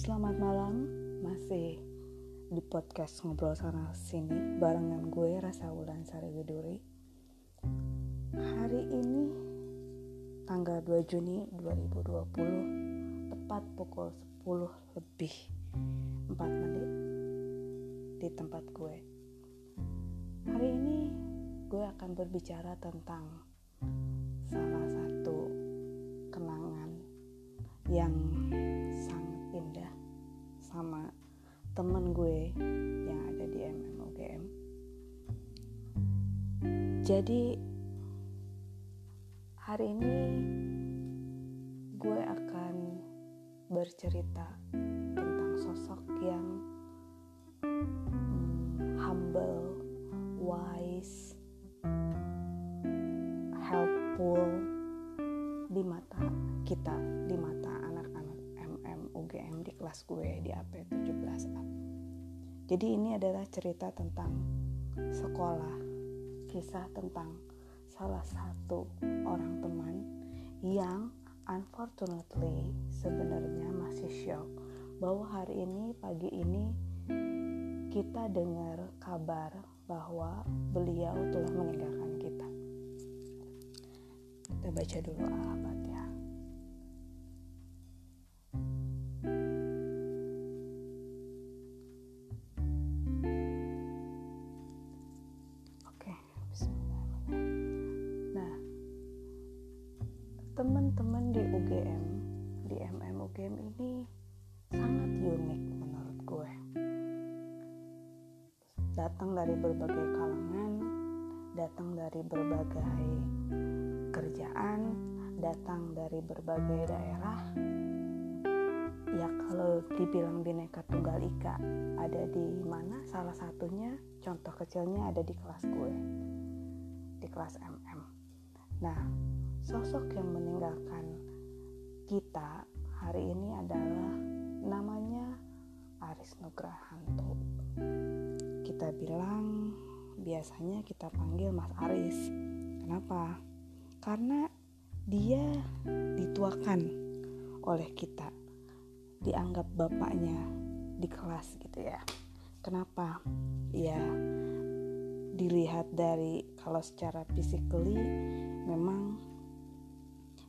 Selamat malam, masih di podcast ngobrol sana sini barengan gue Rasa Wulan Sari Widuri. Hari ini tanggal 2 Juni 2020 tepat pukul 10 lebih 4 menit di tempat gue. Hari ini gue akan berbicara tentang salah satu kenangan yang temen gue yang ada di MMUGM jadi hari ini gue akan bercerita tentang sosok yang hmm, humble, wise, helpful di mata kita, UGM di kelas gue di AP 17A. Jadi ini adalah cerita tentang sekolah, kisah tentang salah satu orang teman yang unfortunately sebenarnya masih shock bahwa hari ini pagi ini kita dengar kabar bahwa beliau telah meninggalkan kita. Kita baca dulu apa UGM di MM UGM ini sangat unik menurut gue. Datang dari berbagai kalangan datang dari berbagai kerjaan datang dari berbagai daerah. Ya kalau dibilang bineka tunggal ika ada di mana salah satunya contoh kecilnya ada di kelas gue di kelas MM nah Sosok yang meninggalkan kita hari ini adalah namanya Aris Nugrahanto. Kita bilang biasanya kita panggil Mas Aris. Kenapa? Karena dia dituakan oleh kita, dianggap bapaknya di kelas gitu ya. Kenapa? Ya dilihat dari kalau secara physically memang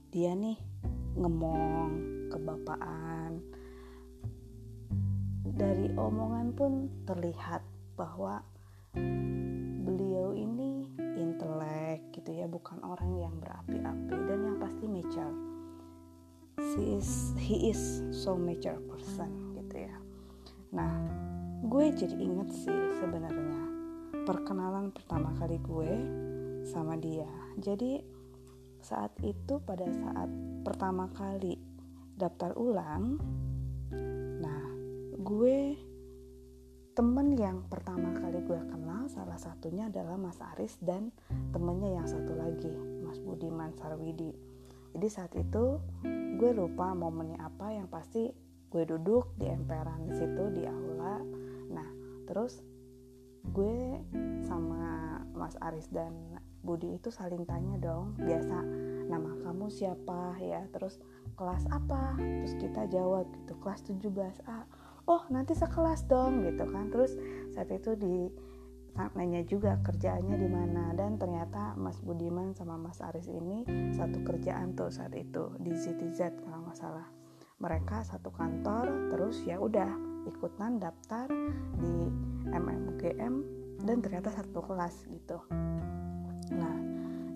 dia nih ngemong kebapaan. Dari omongan pun terlihat bahwa beliau ini intelek gitu ya bukan orang yang berapi-api dan yang pasti mature. He is he is so mature person gitu ya. Nah gue jadi inget sih sebenarnya perkenalan pertama kali gue sama dia. Jadi saat itu pada saat pertama kali daftar ulang nah gue temen yang pertama kali gue kenal salah satunya adalah Mas Aris dan temennya yang satu lagi Mas Budiman Sarwidi. Jadi saat itu gue lupa momennya apa yang pasti gue duduk di emperan situ di aula. Nah terus gue sama Mas Aris dan Budi itu saling tanya dong biasa nama kamu siapa? Ya terus kelas apa? Terus kita jawab gitu kelas 17A oh nanti sekelas dong gitu kan. Terus saat itu di nanya juga kerjaannya di mana. Dan ternyata Mas Budiman sama Mas Aris ini satu kerjaan tuh saat itu di ZTZ kalau nggak salah. Mereka satu kantor terus ya udah ikutan daftar di MMGM dan ternyata satu kelas gitu Nah,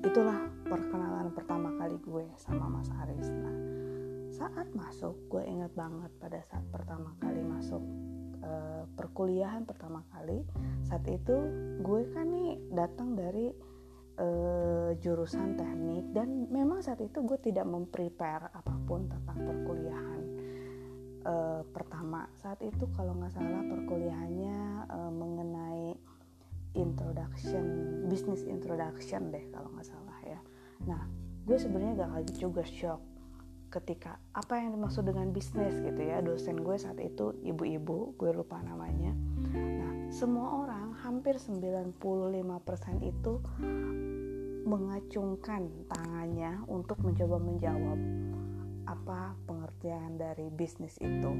itulah perkenalan pertama kali gue sama Mas Aris. Nah, saat masuk, gue ingat banget pada saat pertama kali masuk uh, perkuliahan pertama kali, saat itu gue kan nih datang dari uh, jurusan teknik dan memang saat itu gue tidak memprepare apa pun tentang perkuliahan uh, pertama saat itu kalau nggak salah perkuliahannya mengenai introduction business introduction deh kalau nggak salah ya. Nah gue sebenarnya gak kaget juga shock ketika apa yang dimaksud dengan bisnis gitu ya. Dosen gue saat itu ibu-ibu gue lupa namanya. Nah semua orang hampir 95% itu mengacungkan tangannya untuk mencoba menjawab apa pengertian dari bisnis itu?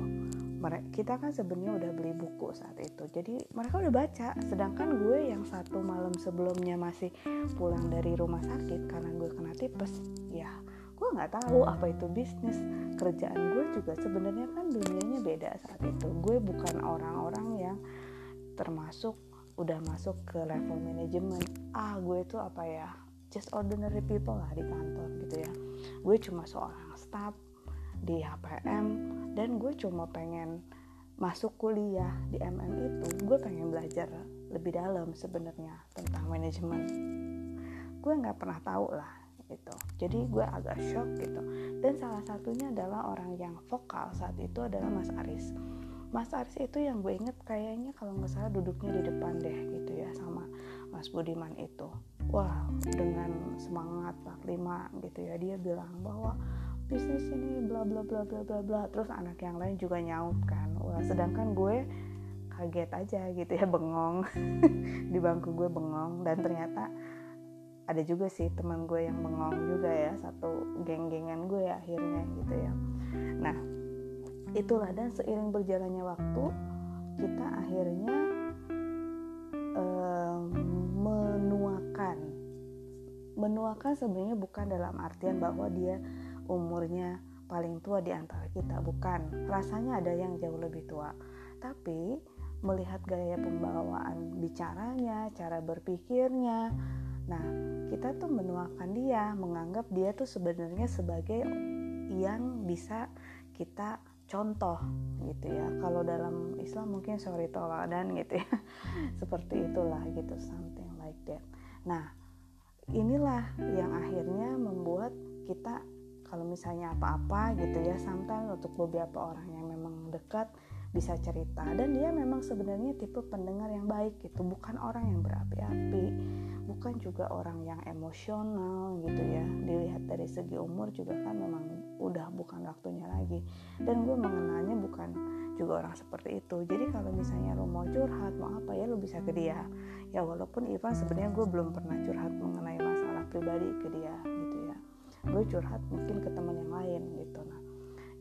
Kita kan sebenarnya udah beli buku saat itu jadi mereka udah baca. Sedangkan gue yang satu malam sebelumnya masih pulang dari rumah sakit karena gue kena tipes ya gue nggak tahu apa itu bisnis. Kerjaan gue juga sebenarnya kan dunianya beda saat itu. Gue bukan orang-orang yang termasuk udah masuk ke level manajemen. Ah gue itu apa ya just ordinary people lah di kantor gitu ya. Gue cuma seorang staff di HPM dan gue cuma pengen masuk kuliah di MM itu. Gue pengen belajar lebih dalam sebenarnya tentang manajemen. Gue nggak pernah tahu lah gitu. Jadi gue agak shock gitu. Dan salah satunya adalah orang yang vokal saat itu adalah Mas Aris. Mas Aris itu yang gue inget kayaknya kalau nggak salah duduknya di depan deh gitu ya sama Mas Budiman itu wah dengan semangat Pak Lima gitu ya dia bilang bahwa bisnis ini bla bla bla bla bla bla. Terus anak yang lain juga nyaut kan wah sedangkan gue kaget aja gitu ya bengong. Di bangku gue bengong. Dan ternyata ada juga sih teman gue yang bengong juga ya satu geng-gengan gue ya akhirnya gitu ya. Nah itulah dan seiring berjalannya waktu kita akhirnya menuakan sebenarnya bukan dalam artian bahwa dia umurnya paling tua di antara kita bukan. Rasanya ada yang jauh lebih tua. Tapi melihat gaya pembawaan bicaranya cara berpikirnya nah kita tuh menuakan dia menganggap dia tuh sebenarnya sebagai yang bisa kita contoh gitu ya. Kalau dalam Islam mungkin sorry toladan gitu ya. Seperti itulah gitu something like that. Nah inilah yang akhirnya membuat kita kalau misalnya apa-apa gitu ya sometimes untuk beberapa orang yang memang dekat bisa cerita. Dan dia memang sebenarnya tipe pendengar yang baik gitu bukan orang yang berapi-api bukan juga orang yang emosional gitu ya. Dilihat dari segi umur juga kan memang udah bukan waktunya lagi. Dan gue mengenalnya bukan juga orang seperti itu. Jadi kalau misalnya lo mau curhat mau apa ya lo bisa ke dia. Ya walaupun Ivan sebenarnya gue belum pernah curhat mengenai pribadi ke dia gitu ya. Gue curhat mungkin ke teman yang lain gitu. Nah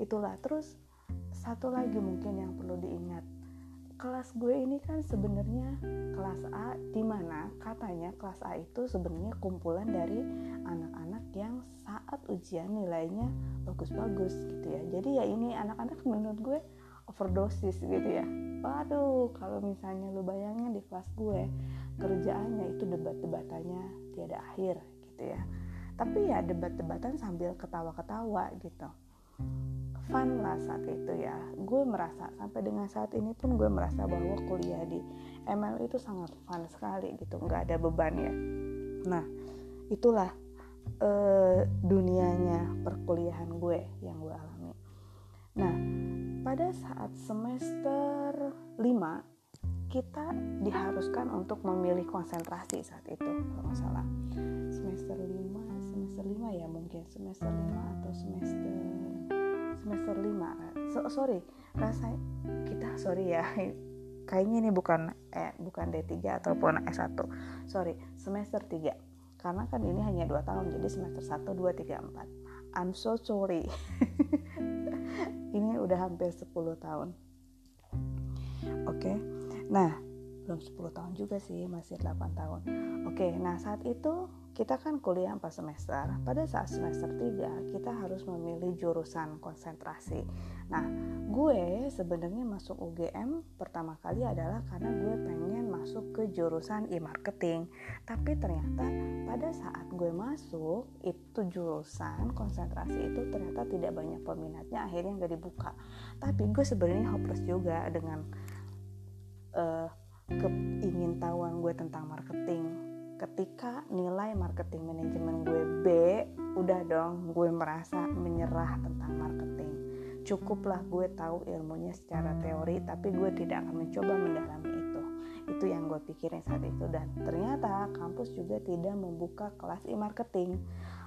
itulah. Terus satu lagi mungkin yang perlu diingat. Kelas gue ini kan sebenarnya kelas A di mana katanya kelas A itu sebenarnya kumpulan dari anak-anak yang saat ujian nilainya bagus-bagus gitu ya. Jadi ya ini anak-anak menurut gue overdosis gitu ya. Waduh kalau misalnya lu bayangin di kelas gue kerjaannya itu debat-debatannya tiada akhir gitu ya. Tapi ya debat-debatan sambil ketawa-ketawa gitu. Fun lah saat itu ya. Gue merasa sampai dengan saat ini pun gue merasa bahwa kuliah di ML itu sangat fun sekali gitu. Nggak ada beban ya. Nah itulah uh, dunianya perkuliahan gue yang gue alami. Nah pada saat semester 5 kita diharuskan untuk memilih konsentrasi saat itu kalau nggak salah semester 5 semester 5 ya mungkin semester 5 atau semester semester 5 so, sorry rasa kita sorry ya kayaknya ini bukan eh bukan D3 ataupun S1 sorry semester 3 karena kan ini hanya 2 tahun jadi semester 1 2 3 4 I'm so sorry. Ini udah hampir 10 tahun. Oke? Okay. nah belum 10 tahun juga sih masih 8 tahun oke nah saat itu kita kan kuliah 4 semester. Pada saat semester 3 kita harus memilih jurusan konsentrasi. Nah, gue sebenarnya masuk UGM pertama kali adalah karena gue pengen masuk ke jurusan e-marketing. Tapi ternyata pada saat gue masuk itu jurusan konsentrasi itu ternyata tidak banyak peminatnya, akhirnya nggak dibuka. Tapi gue sebenarnya hopeless juga dengan uh, keingintahuan gue tentang marketing. Ketika nilai marketing manajemen gue B udah dong gue merasa menyerah tentang marketing. Cukuplah gue tahu ilmunya secara teori tapi gue tidak akan mencoba mendalami itu. Itu yang gue pikirin saat itu. Dan ternyata kampus juga tidak membuka kelas e-marketing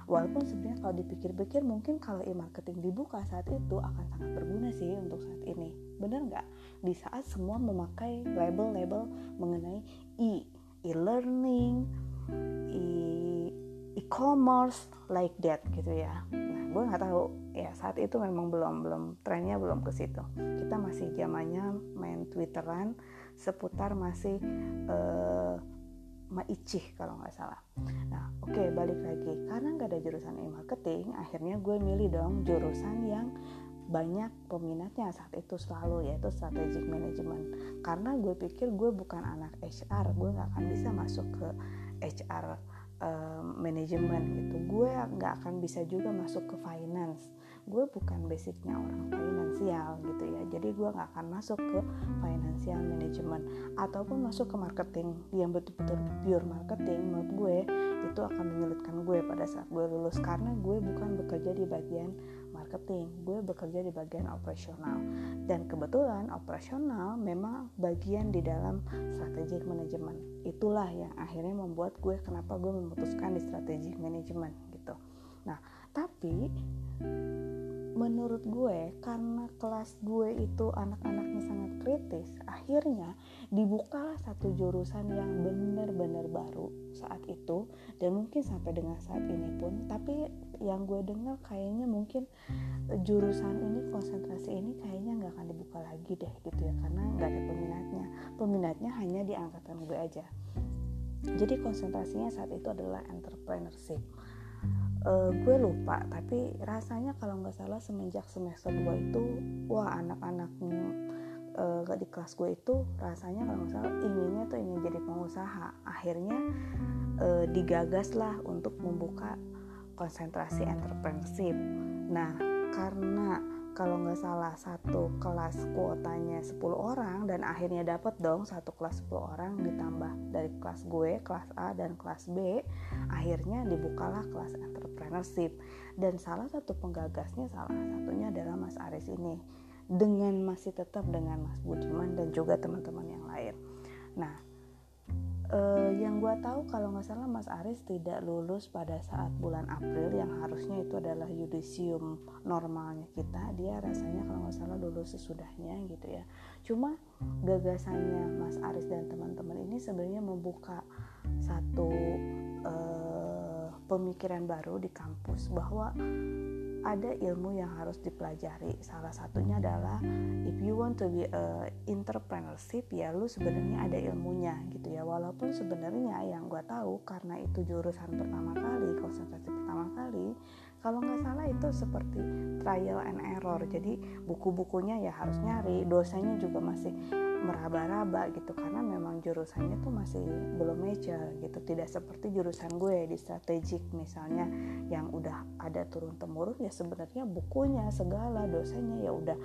walaupun sebenarnya kalau dipikir-pikir mungkin kalau e-marketing dibuka saat itu akan sangat berguna sih untuk saat ini. Bener nggak? Di saat semua memakai label-label mengenai e e-learning e-commerce like that gitu ya. Nah gue nggak tahu. Ya saat itu memang belum belum trennya belum ke situ. Kita masih zamannya main twitteran seputar masih uh, maicih kalau nggak salah. Nah oke okay, balik lagi. Karena nggak ada jurusan e-marketing akhirnya gue milih dong jurusan yang banyak peminatnya saat itu selalu yaitu strategic management. Karena gue pikir gue bukan anak HR gue nggak akan bisa masuk ke HR uh, manajemen gitu. Gue nggak akan bisa juga masuk ke finance gue bukan basicnya orang finansial gitu ya. Jadi gue nggak akan masuk ke financial management ataupun masuk ke marketing yang betul-betul pure marketing menurut gue itu akan menyulitkan gue pada saat gue lulus. Karena gue bukan bekerja di bagian marketing gue bekerja di bagian operasional. Dan kebetulan operasional memang bagian di dalam strategic management. Itulah yang akhirnya membuat gue kenapa gue memutuskan di strategic management gitu. Nah tapi menurut gue karena kelas gue itu anak-anaknya sangat kritis akhirnya dibukalah satu jurusan yang benar-benar baru saat itu dan mungkin sampai dengan saat ini pun. Tapi yang gue dengar kayaknya mungkin jurusan ini konsentrasi ini kayaknya nggak akan dibuka lagi deh gitu ya. Karena nggak ada peminatnya. Peminatnya hanya di angkatan gue aja. Jadi konsentrasinya saat itu adalah entrepreneurship uh, gue lupa tapi rasanya kalau nggak salah semenjak semester 2 itu wah anak-anak uh, di kelas gue itu rasanya kalau nggak salah inginnya tuh ingin jadi pengusaha. Akhirnya uh, digagas lah untuk membuka konsentrasi entrepreneurship. Nah karena kalau nggak salah satu kelas kuotanya 10 orang dan akhirnya dapat dong satu kelas 10 orang ditambah dari kelas gue kelas A dan kelas B akhirnya dibukalah kelas entrepreneurship. Dan salah satu penggagasnya salah satunya adalah Mas Aris ini dengan masih tetap dengan Mas Budiman dan juga teman-teman yang lain. Nah uh, yang gue tahu kalau nggak salah Mas Aris tidak lulus pada saat bulan April yang harusnya itu adalah yudisium normalnya kita. Dia rasanya kalau nggak salah lulus sesudahnya gitu ya. Cuma gagasannya Mas Aris dan teman-teman ini sebenarnya membuka satu uh, pemikiran baru di kampus bahwa ada ilmu yang harus dipelajari. Salah satunya adalah if you want to be a entrepreneurship ya lu sebenarnya ada ilmunya gitu ya. Walaupun sebenarnya yang gue tahu karena itu jurusan pertama kali, konsentrasi pertama kali, kalau nggak salah itu seperti trial and error. Jadi buku-bukunya ya harus nyari, dosanya juga masih meraba-raba gitu karena memang jurusannya tuh masih belum major gitu. Tidak seperti jurusan gue di strategik misalnya yang udah ada turun temurun ya sebenarnya bukunya segala dosanya ya udah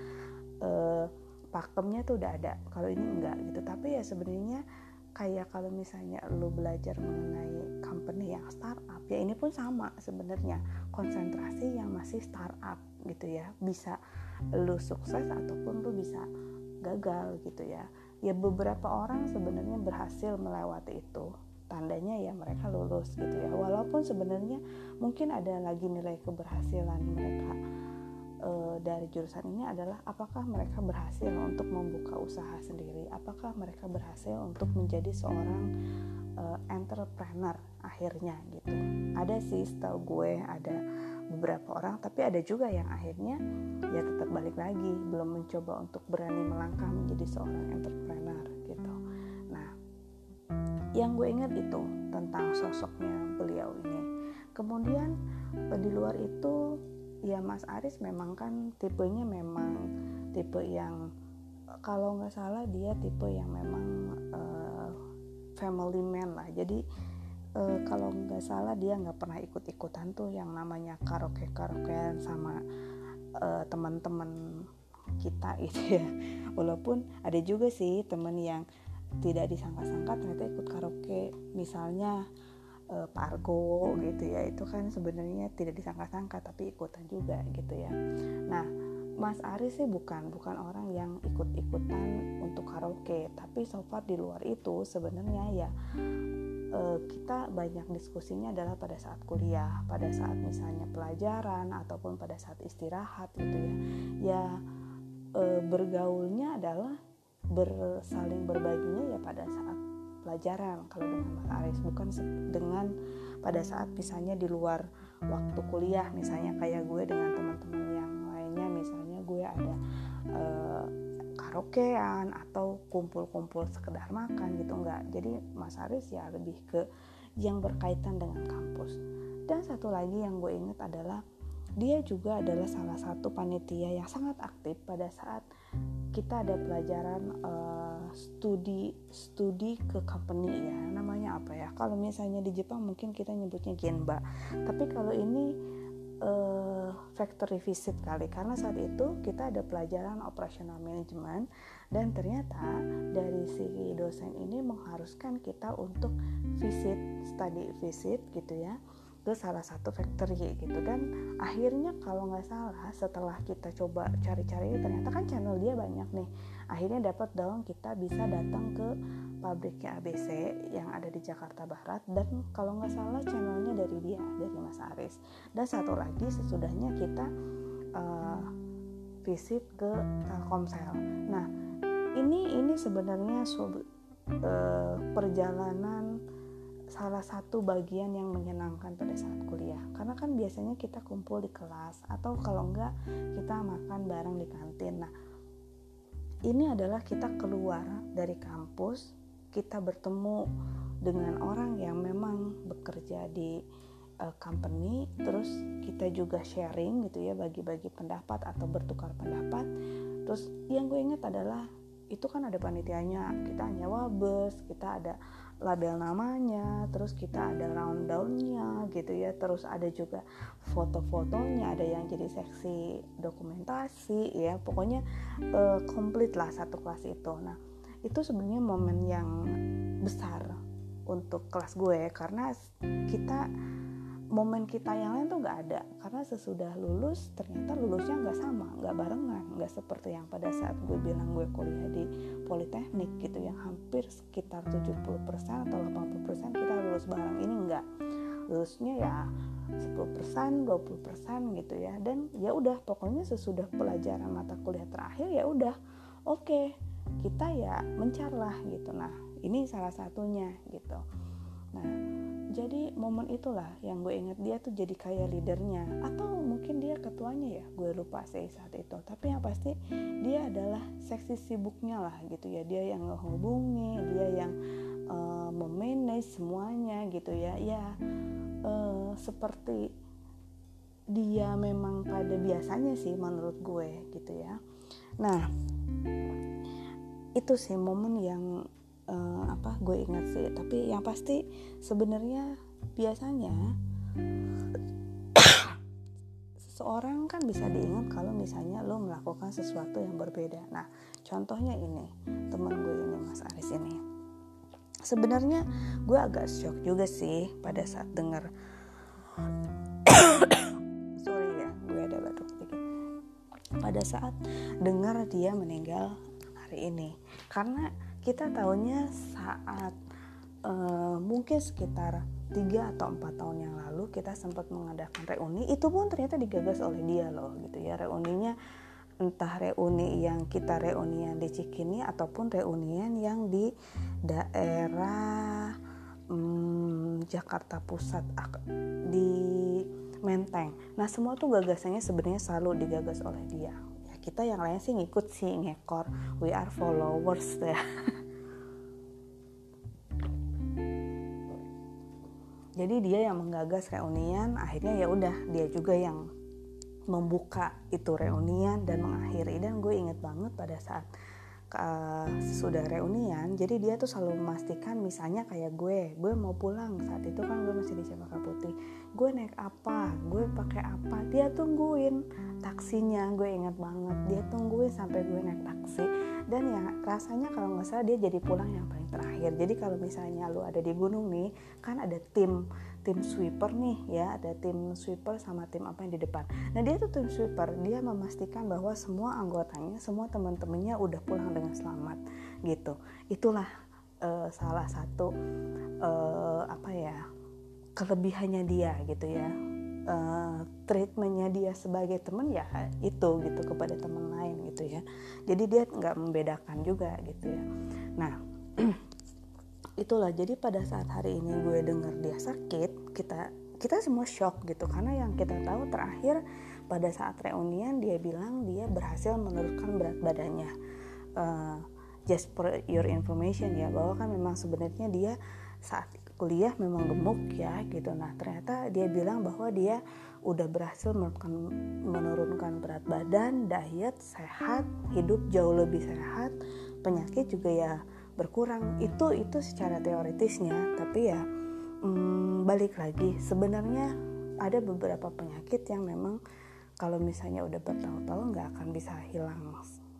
eh, pakemnya tuh udah ada. Kalau ini enggak gitu. Tapi ya sebenarnya kayak kalau misalnya lo belajar mengenai company yang startup ya ini pun sama sebenarnya. Konsentrasi yang masih startup gitu ya. Bisa lo sukses ataupun lo bisa gagal gitu ya. Ya beberapa orang sebenarnya berhasil melewati itu. Tandanya ya mereka lulus gitu ya. Walaupun sebenarnya mungkin ada lagi nilai keberhasilan mereka e, dari jurusan ini adalah apakah mereka berhasil untuk membuka usaha sendiri? Apakah mereka berhasil untuk menjadi seorang e, entrepreneur akhirnya gitu? Ada sih setahu gue ada beberapa orang tapi ada juga yang akhirnya ya tetap balik lagi belum mencoba untuk berani melangkah menjadi seorang entrepreneur gitu. Nah yang gue ingat itu tentang sosoknya beliau ini. Kemudian eh, di luar itu ya Mas Aris memang kan tipenya memang tipe yang kalau nggak salah dia tipe yang memang uh, family man lah. Jadi uh, kalau nggak salah dia nggak pernah ikut-ikutan tuh yang namanya karaoke karaokean sama uh, teman-teman kita gitu ya. Walaupun ada juga sih temen yang tidak disangka-sangka ternyata ikut karaoke. Misalnya uh, Pak Argo gitu ya itu kan sebenarnya tidak disangka-sangka tapi ikutan juga gitu ya. Nah Mas Aris sih bukan bukan orang yang ikut-ikutan untuk karaoke. Tapi so far di luar itu sebenarnya ya uh, kita banyak diskusinya adalah pada saat kuliah, pada saat misalnya pelajaran ataupun pada saat istirahat gitu ya. Ya uh, bergaulnya adalah bersaling berbaginya ya pada saat pelajaran kalau dengan Mas Aris bukan dengan pada saat misalnya di luar waktu kuliah misalnya kayak gue dengan teman-teman yang karaokean atau kumpul-kumpul sekedar makan gitu enggak. Jadi Mas Aris ya lebih ke yang berkaitan dengan kampus. Dan satu lagi yang gue ingat adalah dia juga adalah salah satu panitia yang sangat aktif pada saat kita ada pelajaran uh, studi studi ke company ya. Namanya apa ya? Kalau misalnya di Jepang mungkin kita nyebutnya genba. Tapi kalau ini uh, factory visit kali. Karena saat itu kita ada pelajaran operational management dan ternyata dari si dosen ini mengharuskan kita untuk visit study visit gitu ya ke salah satu factory gitu dan akhirnya kalau nggak salah setelah kita coba cari-cari ternyata kan channel dia banyak nih. Akhirnya dapat dong kita bisa datang ke pabriknya ABC yang ada di Jakarta Barat dan kalau nggak salah channelnya dari dia dari Mas Aris. Dan satu lagi sesudahnya kita uh, visit ke Telkomsel. Nah ini ini sebenarnya uh, perjalanan salah satu bagian yang menyenangkan pada saat kuliah. Karena kan biasanya kita kumpul di kelas atau kalau enggak kita makan bareng di kantin. Nah ini adalah kita keluar dari kampus kita bertemu dengan orang yang memang bekerja di uh, company terus kita juga sharing gitu ya bagi-bagi pendapat atau bertukar pendapat. Terus yang gue ingat adalah itu kan ada panitianya kita nyewa bus kita ada label namanya terus kita ada rundownnya gitu ya terus ada juga foto-fotonya ada yang jadi seksi dokumentasi ya pokoknya uh, komplit lah satu kelas itu. Nah itu sebenarnya momen yang besar untuk kelas gue karena kita momen kita yang lain tuh nggak ada. Karena sesudah lulus ternyata lulusnya nggak sama nggak barengan. Nggak seperti yang pada saat gue bilang gue kuliah di politeknik gitu yang hampir sekitar 70% atau 80% kita lulus bareng. Ini enggak lulusnya ya 10% 20% gitu ya. Dan ya udah pokoknya sesudah pelajaran mata kuliah terakhir ya udah oke. okay, kita ya mencarlah gitu. Nah ini salah satunya gitu. Nah jadi momen itulah yang gue inget dia tuh jadi kayak leadernya. Atau mungkin dia ketuanya ya gue lupa sih saat itu. Tapi yang pasti dia adalah seksi sibuknya lah gitu ya. Dia yang ngehubungi dia yang uh, memanage semuanya gitu ya. Ya uh, seperti dia memang pada biasanya sih menurut gue gitu ya. Nah itu sih momen yang uh, apa gue ingat sih. Tapi yang pasti sebenarnya biasanya seseorang kan bisa diingat kalau misalnya lo melakukan sesuatu yang berbeda. Nah contohnya ini teman gue ini Mas Aris ini. Sebenarnya gue agak shock juga sih pada saat dengar sorry ya gue ada batuk sedikit. Pada saat dengar dia meninggal hari ini. Karena kita tahunya saat uh, mungkin sekitar tiga atau empat tahun yang lalu kita sempat mengadakan reuni itu pun ternyata digagas oleh dia loh gitu ya. Reuninya entah reuni yang kita reunian di Cikini ataupun reunian yang di daerah hmm, Jakarta Pusat di Menteng. Nah semua tuh gagasannya sebenarnya selalu digagas oleh dia kita yang lain sih ngikut sih ngekor. We are followers ya. Jadi dia yang menggagas reunian akhirnya ya udah dia juga yang membuka itu reunian dan mengakhiri. Dan gue inget banget pada saat uh, sudah reunian jadi dia tuh selalu memastikan misalnya kayak gue gue mau pulang. Saat itu kan gue masih di Cempaka Putih gue naik apa gue pakai apa dia tungguin taksinya gue ingat banget dia tungguin sampai gue naik taksi. Dan ya rasanya kalau nggak salah dia jadi pulang yang paling terakhir. Jadi kalau misalnya lu ada di gunung nih kan ada tim tim sweeper nih ya ada tim sweeper sama tim apa yang di depan. Nah dia tuh tim sweeper dia memastikan bahwa semua anggotanya semua teman-temannya udah pulang dengan selamat gitu. Itulah uh, salah satu uh, apa ya kelebihannya dia gitu ya. Uh, treatmentnya dia sebagai teman ya itu gitu kepada teman lain gitu ya. Jadi dia nggak membedakan juga gitu ya. Nah itulah. Jadi pada saat hari ini gue dengar dia sakit kita kita semua shock gitu. Karena yang kita tahu terakhir pada saat reunian dia bilang dia berhasil menurunkan berat badannya. Uh, just for your information ya bahwa kan memang sebenarnya dia saat kuliah memang gemuk ya gitu. Nah ternyata dia bilang bahwa dia udah berhasil menurunkan, berat badan diet sehat hidup jauh lebih sehat penyakit juga ya berkurang. Itu itu secara teoritisnya tapi ya hmm, balik lagi. Sebenarnya ada beberapa penyakit yang memang kalau misalnya udah bertahun-tahun nggak akan bisa hilang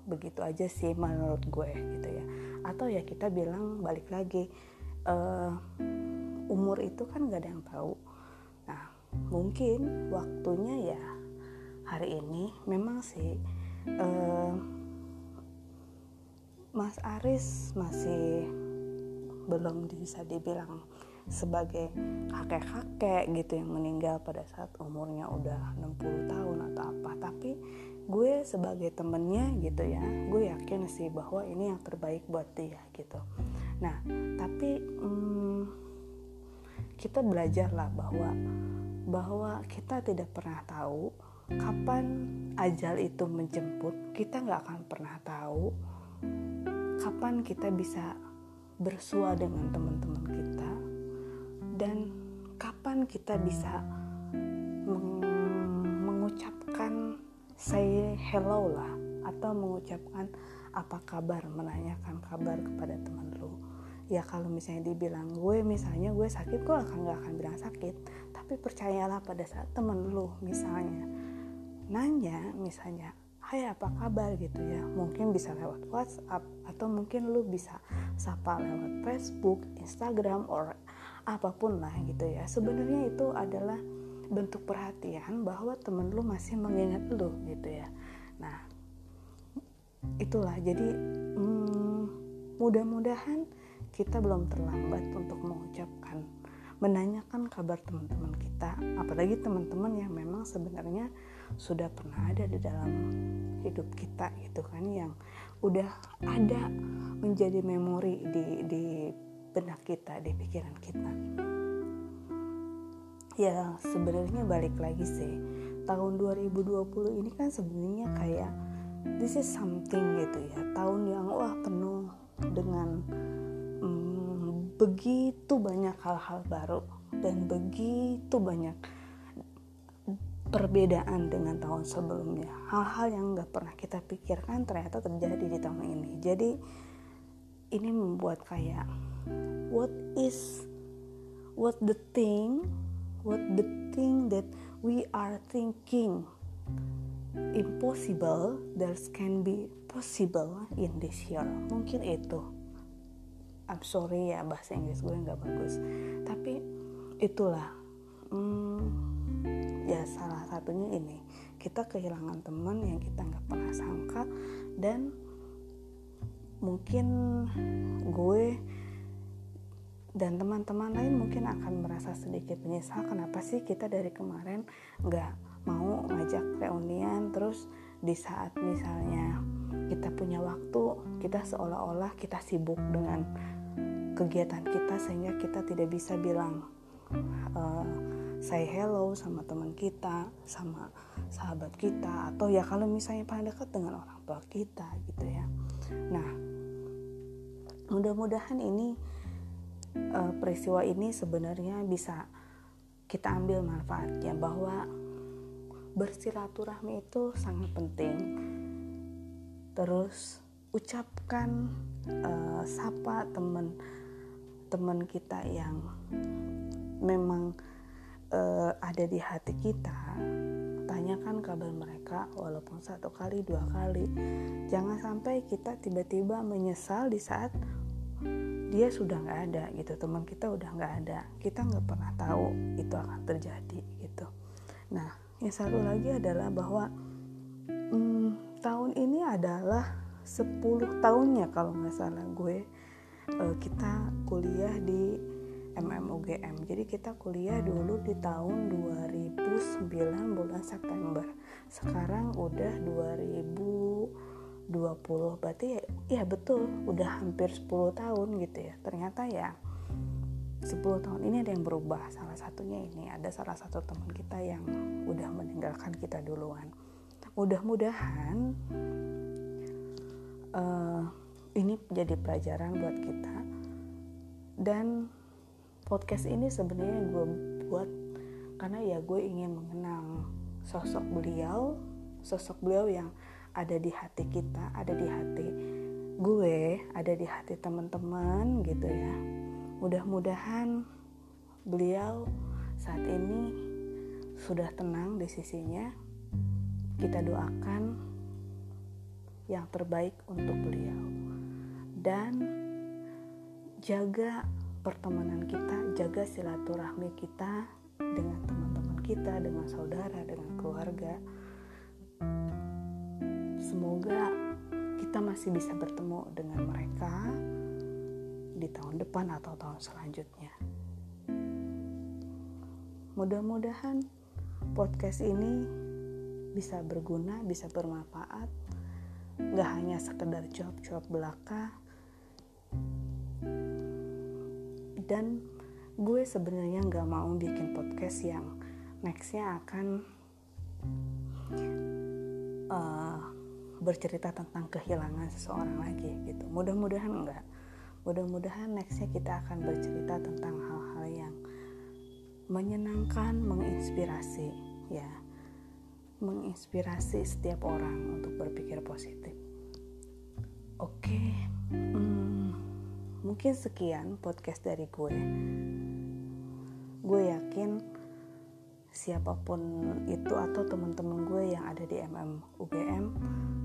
begitu aja sih menurut gue gitu ya. Atau ya kita bilang balik lagi uh, umur itu kan gak ada yang tahu. Nah mungkin waktunya ya hari ini memang sih uh, Mas Aris masih belum bisa dibilang sebagai kakek-kakek gitu yang meninggal pada saat umurnya udah 60 tahun atau apa. Tapi gue sebagai temennya gitu ya gue yakin sih bahwa ini yang terbaik buat dia gitu. Nah tapi hmm, kita belajar lah bahwa bahwa kita tidak pernah tahu kapan ajal itu menjemput. Kita nggak akan pernah tahu kapan kita bisa bersua dengan teman-teman kita dan kapan kita bisa meng mengucapkan say hello lah atau mengucapkan apa kabar menanyakan kabar kepada teman lu ya kalau misalnya dibilang gue misalnya gue sakit gue akan nggak akan bilang sakit. Tapi percayalah pada saat temen lu misalnya nanya misalnya hai apa kabar? gitu ya. Mungkin bisa lewat WhatsApp atau mungkin lu bisa sapa lewat Facebook Instagram or apa pun lah gitu ya. Sebenarnya itu adalah bentuk perhatian bahwa temen lu masih mengingat lu gitu ya. Nah itulah. Jadi hmm, mudah-mudahan kita belum terlambat untuk mengucapkan menanyakan kabar teman-teman kita. Apalagi teman-teman yang memang sebenarnya sudah pernah ada di dalam hidup kita gitu kan yang udah ada menjadi memori di di benak kita di pikiran kita. Ya sebenarnya balik lagi sih. Tahun 2020 ini kan sebenarnya kayak this is something gitu ya. Tahun yang wah penuh dengan begitu banyak hal-hal baru dan begitu banyak perbedaan dengan tahun sebelumnya. Hal-hal yang nggak pernah kita pikirkan ternyata terjadi di tahun ini. Jadi ini membuat kayak what is what the thing what the thing that we are thinking impossible there can be possible in this year. Mungkin itu I'm sorry ya bahasa Inggris gue nggak bagus. Tapi itulah hmm, ya salah satunya ini. Kita kehilangan teman yang kita nggak pernah sangka dan mungkin gue dan teman-teman lain mungkin akan merasa sedikit menyesal kenapa sih kita dari kemarin nggak mau ngajak reunian. Terus di saat misalnya kita punya waktu kita seolah-olah kita sibuk dengan kegiatan kita sehingga kita tidak bisa bilang uh, say hello sama teman kita sama sahabat kita atau ya kalau misalnya paling dekat dengan orang tua kita gitu ya nah mudah-mudahan ini uh, peristiwa ini sebenarnya bisa kita ambil manfaatnya bahwa bersilaturahmi itu sangat penting. Terus ucapkan uh, sapa teman teman kita yang memang uh, ada di hati kita. Tanyakan kabar mereka walaupun satu kali dua kali. Jangan sampai kita tiba-tiba menyesal di saat dia sudah nggak ada gitu teman kita udah nggak ada. Kita nggak pernah tahu itu akan terjadi gitu. Nah yang satu lagi adalah bahwa hmm, tahun ini adalah 10 tahunnya kalau nggak salah gue. Uh, kita kuliah di MMUGM jadi kita kuliah dulu di tahun 2009 bulan September. Sekarang udah 2000 20 berarti ya, ya betul udah hampir 10 tahun gitu ya. Ternyata ya 10 tahun ini ada yang berubah. Salah satunya ini ada salah satu teman kita yang udah meninggalkan kita duluan mudah-mudahan uh, ini jadi pelajaran buat kita. Dan podcast ini sebenarnya gue buat karena ya gue ingin mengenang sosok beliau sosok beliau yang ada di hati kita ada di hati gue ada di hati teman-teman gitu ya. Mudah-mudahan beliau saat ini sudah tenang di sisinya kita doakan yang terbaik untuk beliau dan jaga pertemanan kita jaga silaturahmi kita dengan teman-teman kita dengan saudara dengan keluarga semoga kita masih bisa bertemu dengan mereka di tahun depan atau tahun selanjutnya. Mudah-mudahan podcast ini bisa berguna, bisa bermanfaat, gak hanya sekedar cuap-cuap belaka. Dan gue sebenarnya gak mau bikin podcast yang nextnya akan uh, bercerita tentang kehilangan seseorang lagi gitu. Mudah-mudahan enggak Mudah-mudahan nextnya kita akan bercerita tentang hal-hal yang menyenangkan, menginspirasi, ya, menginspirasi setiap orang untuk berpikir positif. Oke, hmm, mungkin sekian podcast dari gue. Gue yakin siapa pun itu atau teman-teman gue yang ada di MM UGM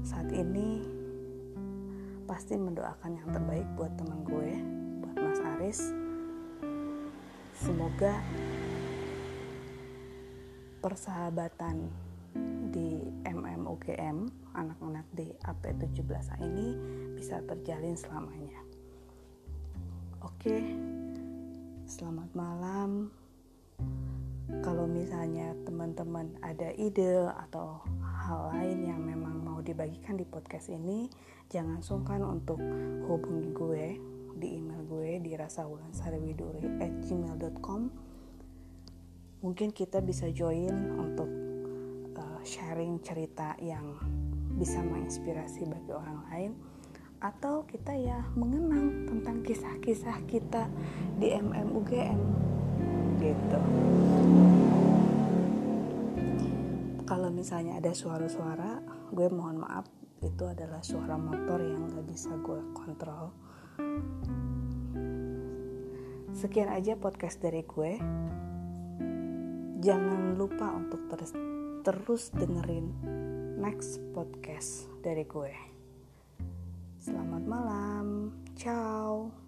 saat ini pasti mendoakan yang terbaik buat teman gue, buat Mas Aris. Semoga persahabatan di MMUGM anak-anak di AP17A ini bisa terjalin selamanya. Oke, selamat malam. Kalau misalnya teman-teman ada ide atau hal lain yang memang mau dibagikan di podcast ini, jangan sungkan untuk hubungi gue di email gue di rasawulansariwiduri@gmail.com. Mungkin kita bisa join untuk sharing cerita yang bisa menginspirasi bagi orang lain atau kita ya mengenang tentang kisah-kisah kita di MMUGM gitu. Kalau misalnya ada suara-suara gue mohon maaf itu adalah suara motor yang gak bisa gue kontrol. Sekian aja podcast dari gue. Jangan lupa untuk terus terus dengerin next podcast dari gue. Selamat malam. Ciao